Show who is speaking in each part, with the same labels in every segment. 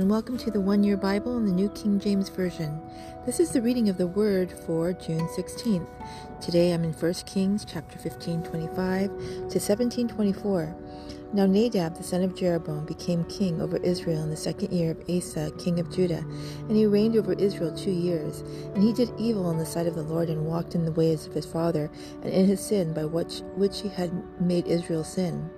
Speaker 1: and welcome to the One Year Bible in the New King James Version. This is the reading of the Word for June 16th. Today I'm in 1 Kings chapter 15, 25 to 17, 24. Now Nadab, the son of Jeroboam, became king over Israel in the second year of Asa, king of Judah, and he reigned over Israel two years. And he did evil in the sight of the Lord, and walked in the ways of his father, and in his sin by which, which he had made Israel sin.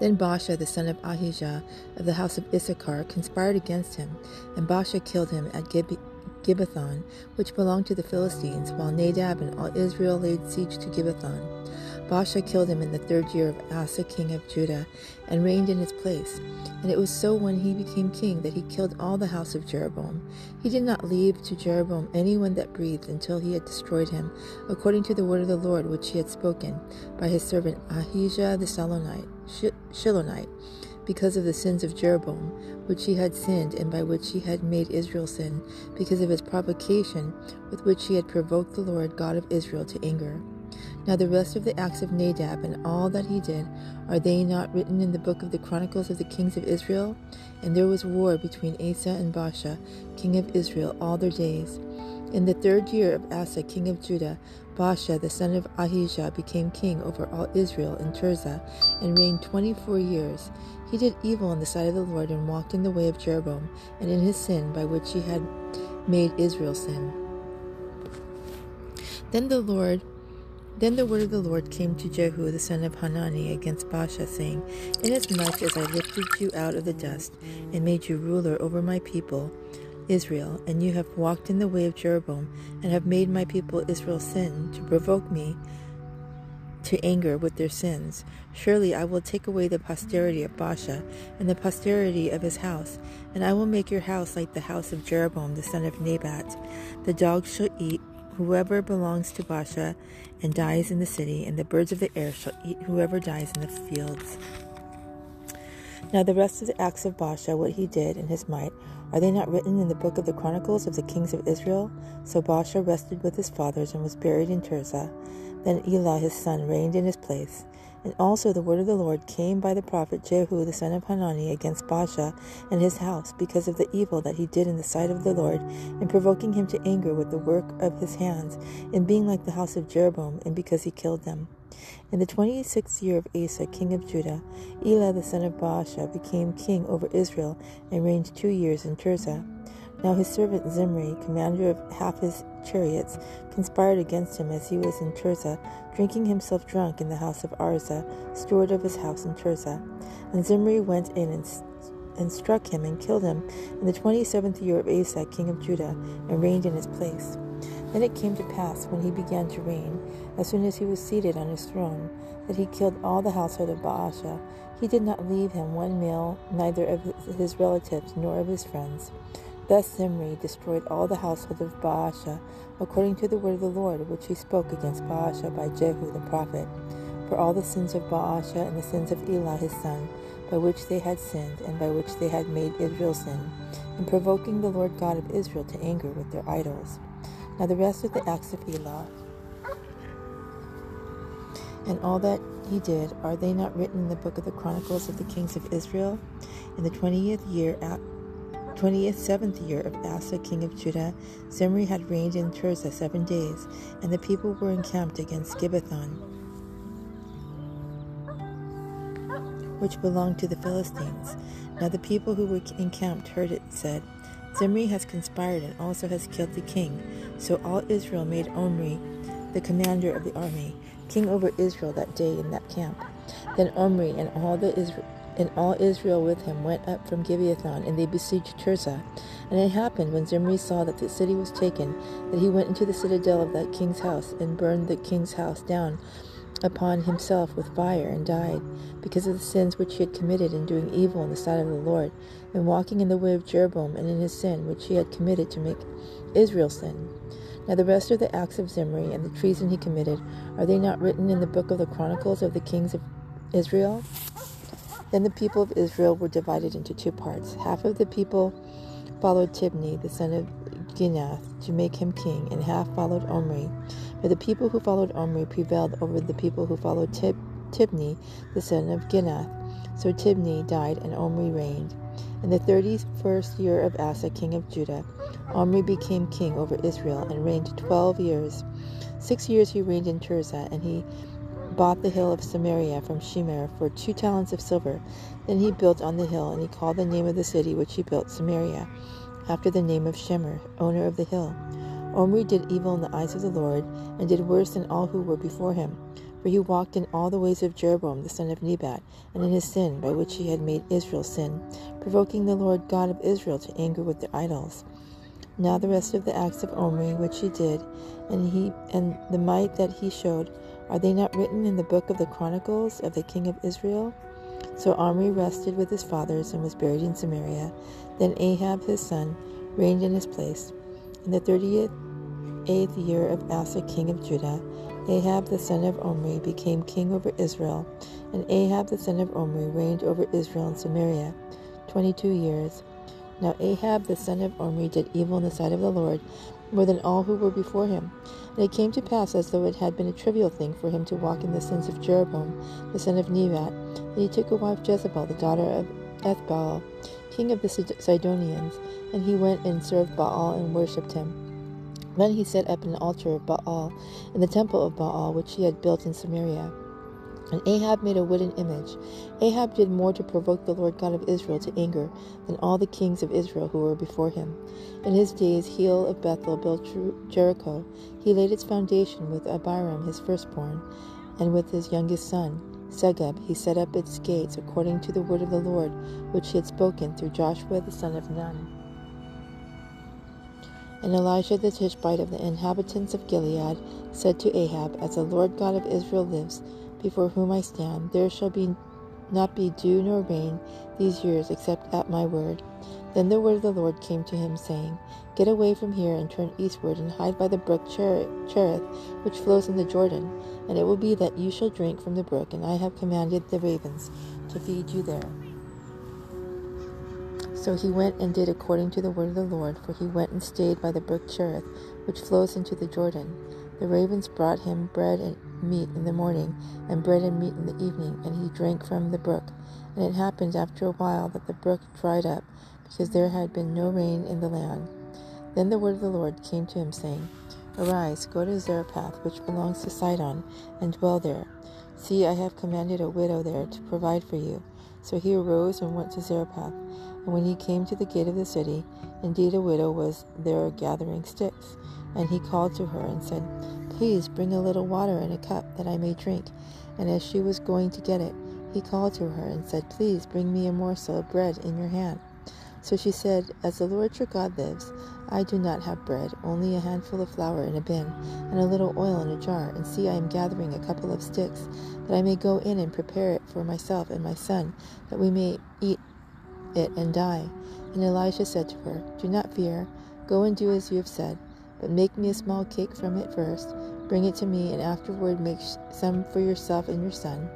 Speaker 1: Then Baasha, the son of Ahijah of the house of Issachar, conspired against him, and Baasha killed him at Gib- Gibbethon, which belonged to the Philistines, while Nadab and all Israel laid siege to Gibbethon. Baasha killed him in the third year of Asa king of Judah, and reigned in his place. And it was so when he became king that he killed all the house of Jeroboam. He did not leave to Jeroboam anyone that breathed until he had destroyed him, according to the word of the Lord which he had spoken by his servant Ahijah the Shilonite, Shilonite because of the sins of Jeroboam, which he had sinned, and by which he had made Israel sin, because of his provocation with which he had provoked the Lord God of Israel to anger. Now the rest of the acts of Nadab and all that he did, are they not written in the book of the Chronicles of the kings of Israel? And there was war between Asa and Baasha, king of Israel, all their days. In the third year of Asa, king of Judah, Baasha, the son of Ahijah, became king over all Israel in Tirzah, and reigned twenty-four years. He did evil in the sight of the Lord, and walked in the way of Jeroboam, and in his sin by which he had made Israel sin. Then the Lord then the word of the Lord came to Jehu the son of Hanani against Baasha, saying, Inasmuch as I lifted you out of the dust, and made you ruler over my people, Israel, and you have walked in the way of Jeroboam, and have made my people Israel sin, to provoke me to anger with their sins, surely I will take away the posterity of Baasha, and the posterity of his house, and I will make your house like the house of Jeroboam the son of Nebat. The dogs shall eat whoever belongs to Baasha and dies in the city, and the birds of the air shall eat whoever dies in the fields. Now the rest of the acts of Baasha, what he did in his might, are they not written in the book of the Chronicles of the kings of Israel? So Baasha rested with his fathers and was buried in Tirzah. Then Elah his son reigned in his place. And also the word of the Lord came by the prophet Jehu the son of Hanani against Baasha and his house, because of the evil that he did in the sight of the Lord, in provoking him to anger with the work of his hands, in being like the house of Jeroboam, and because he killed them. In the twenty sixth year of Asa, king of Judah, Elah the son of Baasha became king over Israel, and reigned two years in Tirzah. Now his servant Zimri, commander of half his chariots, conspired against him as he was in Tirzah, drinking himself drunk in the house of Arza, steward of his house in Tirzah. And Zimri went in and, and struck him and killed him in the twenty seventh year of Asa, king of Judah, and reigned in his place. Then it came to pass, when he began to reign, as soon as he was seated on his throne, that he killed all the household of Baasha. He did not leave him one male, neither of his relatives nor of his friends. Thus Zimri destroyed all the household of Baasha, according to the word of the Lord, which he spoke against Baasha by Jehu the prophet, for all the sins of Baasha and the sins of Elah his son, by which they had sinned, and by which they had made Israel sin, in provoking the Lord God of Israel to anger with their idols. Now the rest of the acts of Elah, and all that he did, are they not written in the book of the Chronicles of the kings of Israel? In the twentieth year 27th year of Asa king of Judah, Zimri had reigned in Tirzah seven days, and the people were encamped against Gibbethon, which belonged to the Philistines. Now the people who were encamped heard it and said, Zimri has conspired and also has killed the king. So all Israel made Omri, the commander of the army, king over Israel that day in that camp. Then Omri and all the Israel and all Israel with him went up from Gibbethon, and they besieged Tirzah. And it happened, when Zimri saw that the city was taken, that he went into the citadel of that king's house, and burned the king's house down upon himself with fire, and died, because of the sins which he had committed in doing evil in the sight of the Lord, and walking in the way of Jeroboam, and in his sin which he had committed to make Israel sin. Now the rest of the acts of Zimri, and the treason he committed, are they not written in the book of the Chronicles of the kings of Israel? Then the people of Israel were divided into two parts. Half of the people followed Tibni, the son of Ginath, to make him king, and half followed Omri. But the people who followed Omri prevailed over the people who followed Tib- Tibni, the son of Ginath. So Tibni died, and Omri reigned. In the thirty first year of Asa, king of Judah, Omri became king over Israel and reigned twelve years. Six years he reigned in Tirzah, and he bought the hill of Samaria from Shemer for two talents of silver. Then he built on the hill, and he called the name of the city which he built Samaria, after the name of Shemer, owner of the hill. Omri did evil in the eyes of the Lord, and did worse than all who were before him. For he walked in all the ways of Jeroboam the son of Nebat, and in his sin by which he had made Israel sin, provoking the Lord God of Israel to anger with their idols. Now the rest of the acts of Omri which he did, and he and the might that he showed, are they not written in the book of the Chronicles of the king of Israel? So Omri rested with his fathers and was buried in Samaria. Then Ahab his son reigned in his place. In the thirtieth eighth year of Asa king of Judah, Ahab the son of Omri became king over Israel, and Ahab the son of Omri reigned over Israel and Samaria twenty two years. Now Ahab the son of Omri did evil in the sight of the Lord more than all who were before him. And it came to pass, as though it had been a trivial thing for him to walk in the sins of Jeroboam, the son of Nebat, that he took a wife Jezebel, the daughter of Ethbaal, king of the Sidonians, and he went and served Baal and worshipped him. Then he set up an altar of Baal in the temple of Baal, which he had built in Samaria. And Ahab made a wooden image. Ahab did more to provoke the Lord God of Israel to anger than all the kings of Israel who were before him. In his days, Hiel of Bethel built Jericho. He laid its foundation with Abiram his firstborn, and with his youngest son, Segub, he set up its gates according to the word of the Lord, which he had spoken through Joshua the son of Nun. And Elijah the Tishbite of the inhabitants of Gilead said to Ahab, As the Lord God of Israel lives, before whom I stand, there shall be not be dew nor rain these years except at my word. Then the word of the Lord came to him, saying, Get away from here and turn eastward and hide by the brook Cherith, which flows in the Jordan. And it will be that you shall drink from the brook, and I have commanded the ravens to feed you there. So he went and did according to the word of the Lord, for he went and stayed by the brook Cherith, which flows into the Jordan. The ravens brought him bread and meat in the morning, and bread and meat in the evening, and he drank from the brook. And it happened after a while that the brook dried up, because there had been no rain in the land. Then the word of the Lord came to him, saying, Arise, go to Zarephath, which belongs to Sidon, and dwell there. See, I have commanded a widow there to provide for you. So he arose and went to Zarephath. And when he came to the gate of the city, indeed a widow was there gathering sticks. And he called to her and said, Please bring a little water in a cup that I may drink. And as she was going to get it, he called to her and said, Please bring me a morsel of bread in your hand. So she said, As the Lord your God lives, I do not have bread, only a handful of flour in a bin, and a little oil in a jar. And see, I am gathering a couple of sticks, that I may go in and prepare it for myself and my son, that we may eat it and die. And Elisha said to her, Do not fear, go and do as you have said. But make me a small cake from it first, bring it to me, and afterward make some for yourself and your son.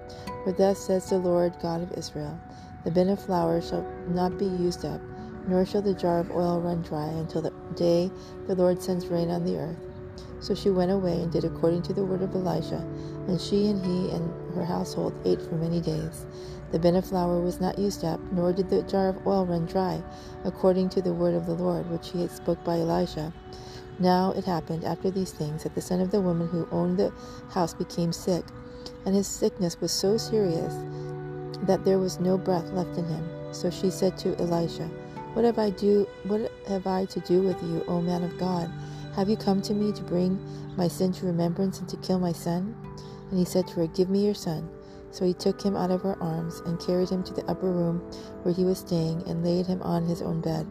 Speaker 1: For thus says the Lord God of Israel The bin of flour shall not be used up, nor shall the jar of oil run dry until the day the Lord sends rain on the earth. So she went away and did according to the word of Elijah, and she and he and her household ate for many days. The bin of flour was not used up, nor did the jar of oil run dry, according to the word of the Lord which he had spoke by Elijah. Now it happened after these things that the son of the woman who owned the house became sick, and his sickness was so serious that there was no breath left in him. So she said to Elisha, What have I do what have I to do with you, O man of God? Have you come to me to bring my sin to remembrance and to kill my son? And he said to her, Give me your son. So he took him out of her arms and carried him to the upper room where he was staying and laid him on his own bed.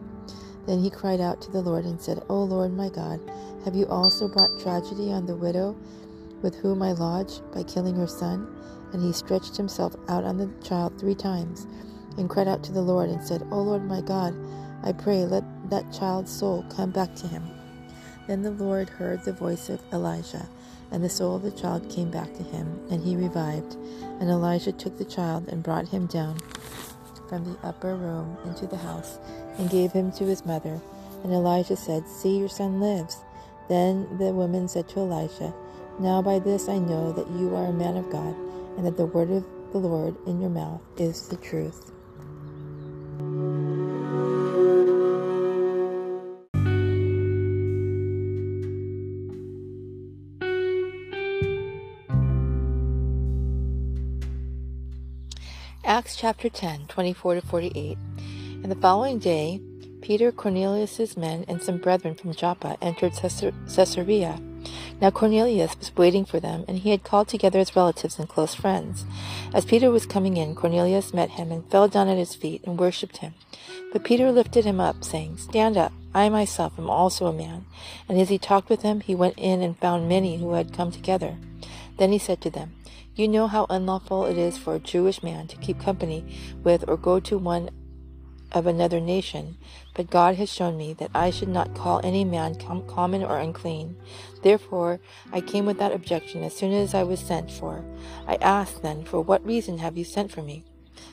Speaker 1: Then he cried out to the Lord and said, O Lord my God, have you also brought tragedy on the widow with whom I lodge by killing her son? And he stretched himself out on the child three times and cried out to the Lord and said, O Lord my God, I pray, let that child's soul come back to him. Then the Lord heard the voice of Elijah, and the soul of the child came back to him, and he revived. And Elijah took the child and brought him down from the upper room into the house and gave him to his mother. And Elijah said, See, your son lives. Then the woman said to Elijah, Now by this I know that you are a man of God, and that the word of the Lord in your mouth is the truth. Acts chapter 10, 24 to 48. And the following day, Peter, Cornelius's men, and some brethren from Joppa entered Caesarea. Now Cornelius was waiting for them, and he had called together his relatives and close friends. As Peter was coming in, Cornelius met him and fell down at his feet and worshipped him. But Peter lifted him up, saying, Stand up, I myself am also a man. And as he talked with them, he went in and found many who had come together. Then he said to them, You know how unlawful it is for a Jewish man to keep company with or go to one of another nation, but God has shown me that I should not call any man com- common or unclean. Therefore, I came without objection as soon as I was sent for. I asked then, For what reason have you sent for me?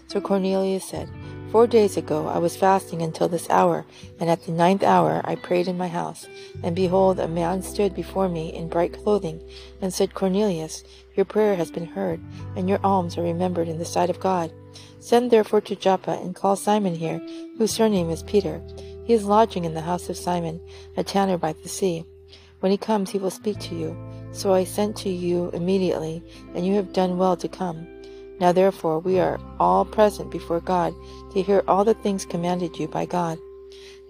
Speaker 1: So Cornelius said, Four days ago I was fasting until this hour, and at the ninth hour I prayed in my house. And behold, a man stood before me in bright clothing, and said, Cornelius, your prayer has been heard, and your alms are remembered in the sight of God. Send therefore to Joppa, and call Simon here, whose surname is Peter. He is lodging in the house of Simon, a tanner by the sea. When he comes, he will speak to you. So I sent to you immediately, and you have done well to come. Now therefore we are all present before God to hear all the things commanded you by God.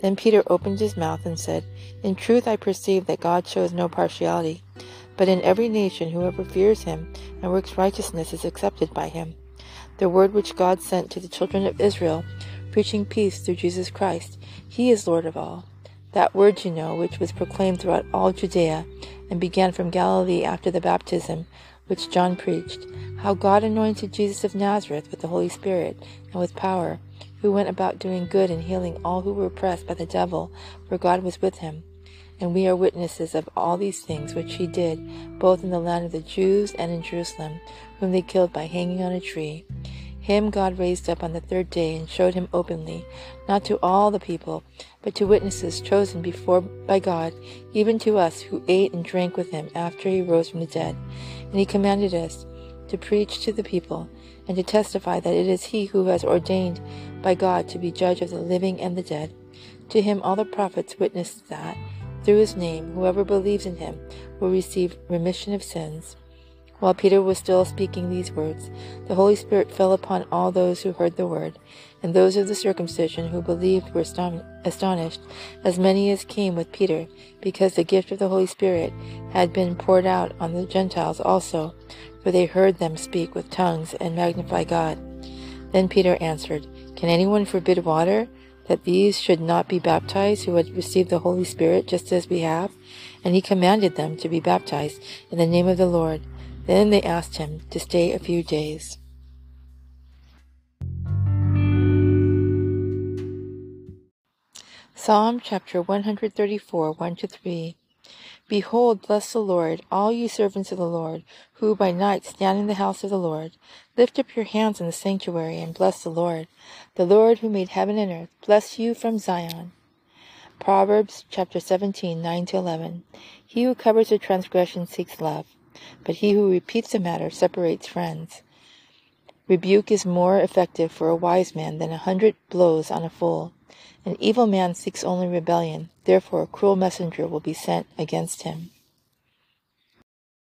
Speaker 1: Then Peter opened his mouth and said, In truth I perceive that God shows no partiality, but in every nation whoever fears him and works righteousness is accepted by him. The word which God sent to the children of Israel, preaching peace through Jesus Christ, he is Lord of all. That word you know, which was proclaimed throughout all Judea, and began from Galilee after the baptism which John preached, how God anointed Jesus of Nazareth with the Holy Spirit and with power, who went about doing good and healing all who were oppressed by the devil, for God was with him. And we are witnesses of all these things which he did, both in the land of the Jews and in Jerusalem, whom they killed by hanging on a tree. Him God raised up on the third day and showed him openly, not to all the people, but to witnesses chosen before by God, even to us who ate and drank with him after he rose from the dead. And he commanded us to preach to the people and to testify that it is he who has ordained by God to be judge of the living and the dead. To him all the prophets witnessed that, through his name, whoever believes in him will receive remission of sins. While Peter was still speaking these words, the Holy Spirit fell upon all those who heard the word, and those of the circumcision who believed were astonished, as many as came with Peter, because the gift of the Holy Spirit had been poured out on the Gentiles also, for they heard them speak with tongues and magnify God. Then Peter answered, Can anyone forbid water, that these should not be baptized who had received the Holy Spirit just as we have? And he commanded them to be baptized in the name of the Lord. Then they asked him to stay a few days. Psalm chapter 134, 1 to 3. Behold, bless the Lord, all you servants of the Lord, who by night stand in the house of the Lord. Lift up your hands in the sanctuary and bless the Lord. The Lord who made heaven and earth, bless you from Zion. Proverbs chapter 17, 9 to 11. He who covers a transgression seeks love but he who repeats a matter separates friends. Rebuke is more effective for a wise man than a hundred blows on a fool. An evil man seeks only rebellion, therefore a cruel messenger will be sent against him.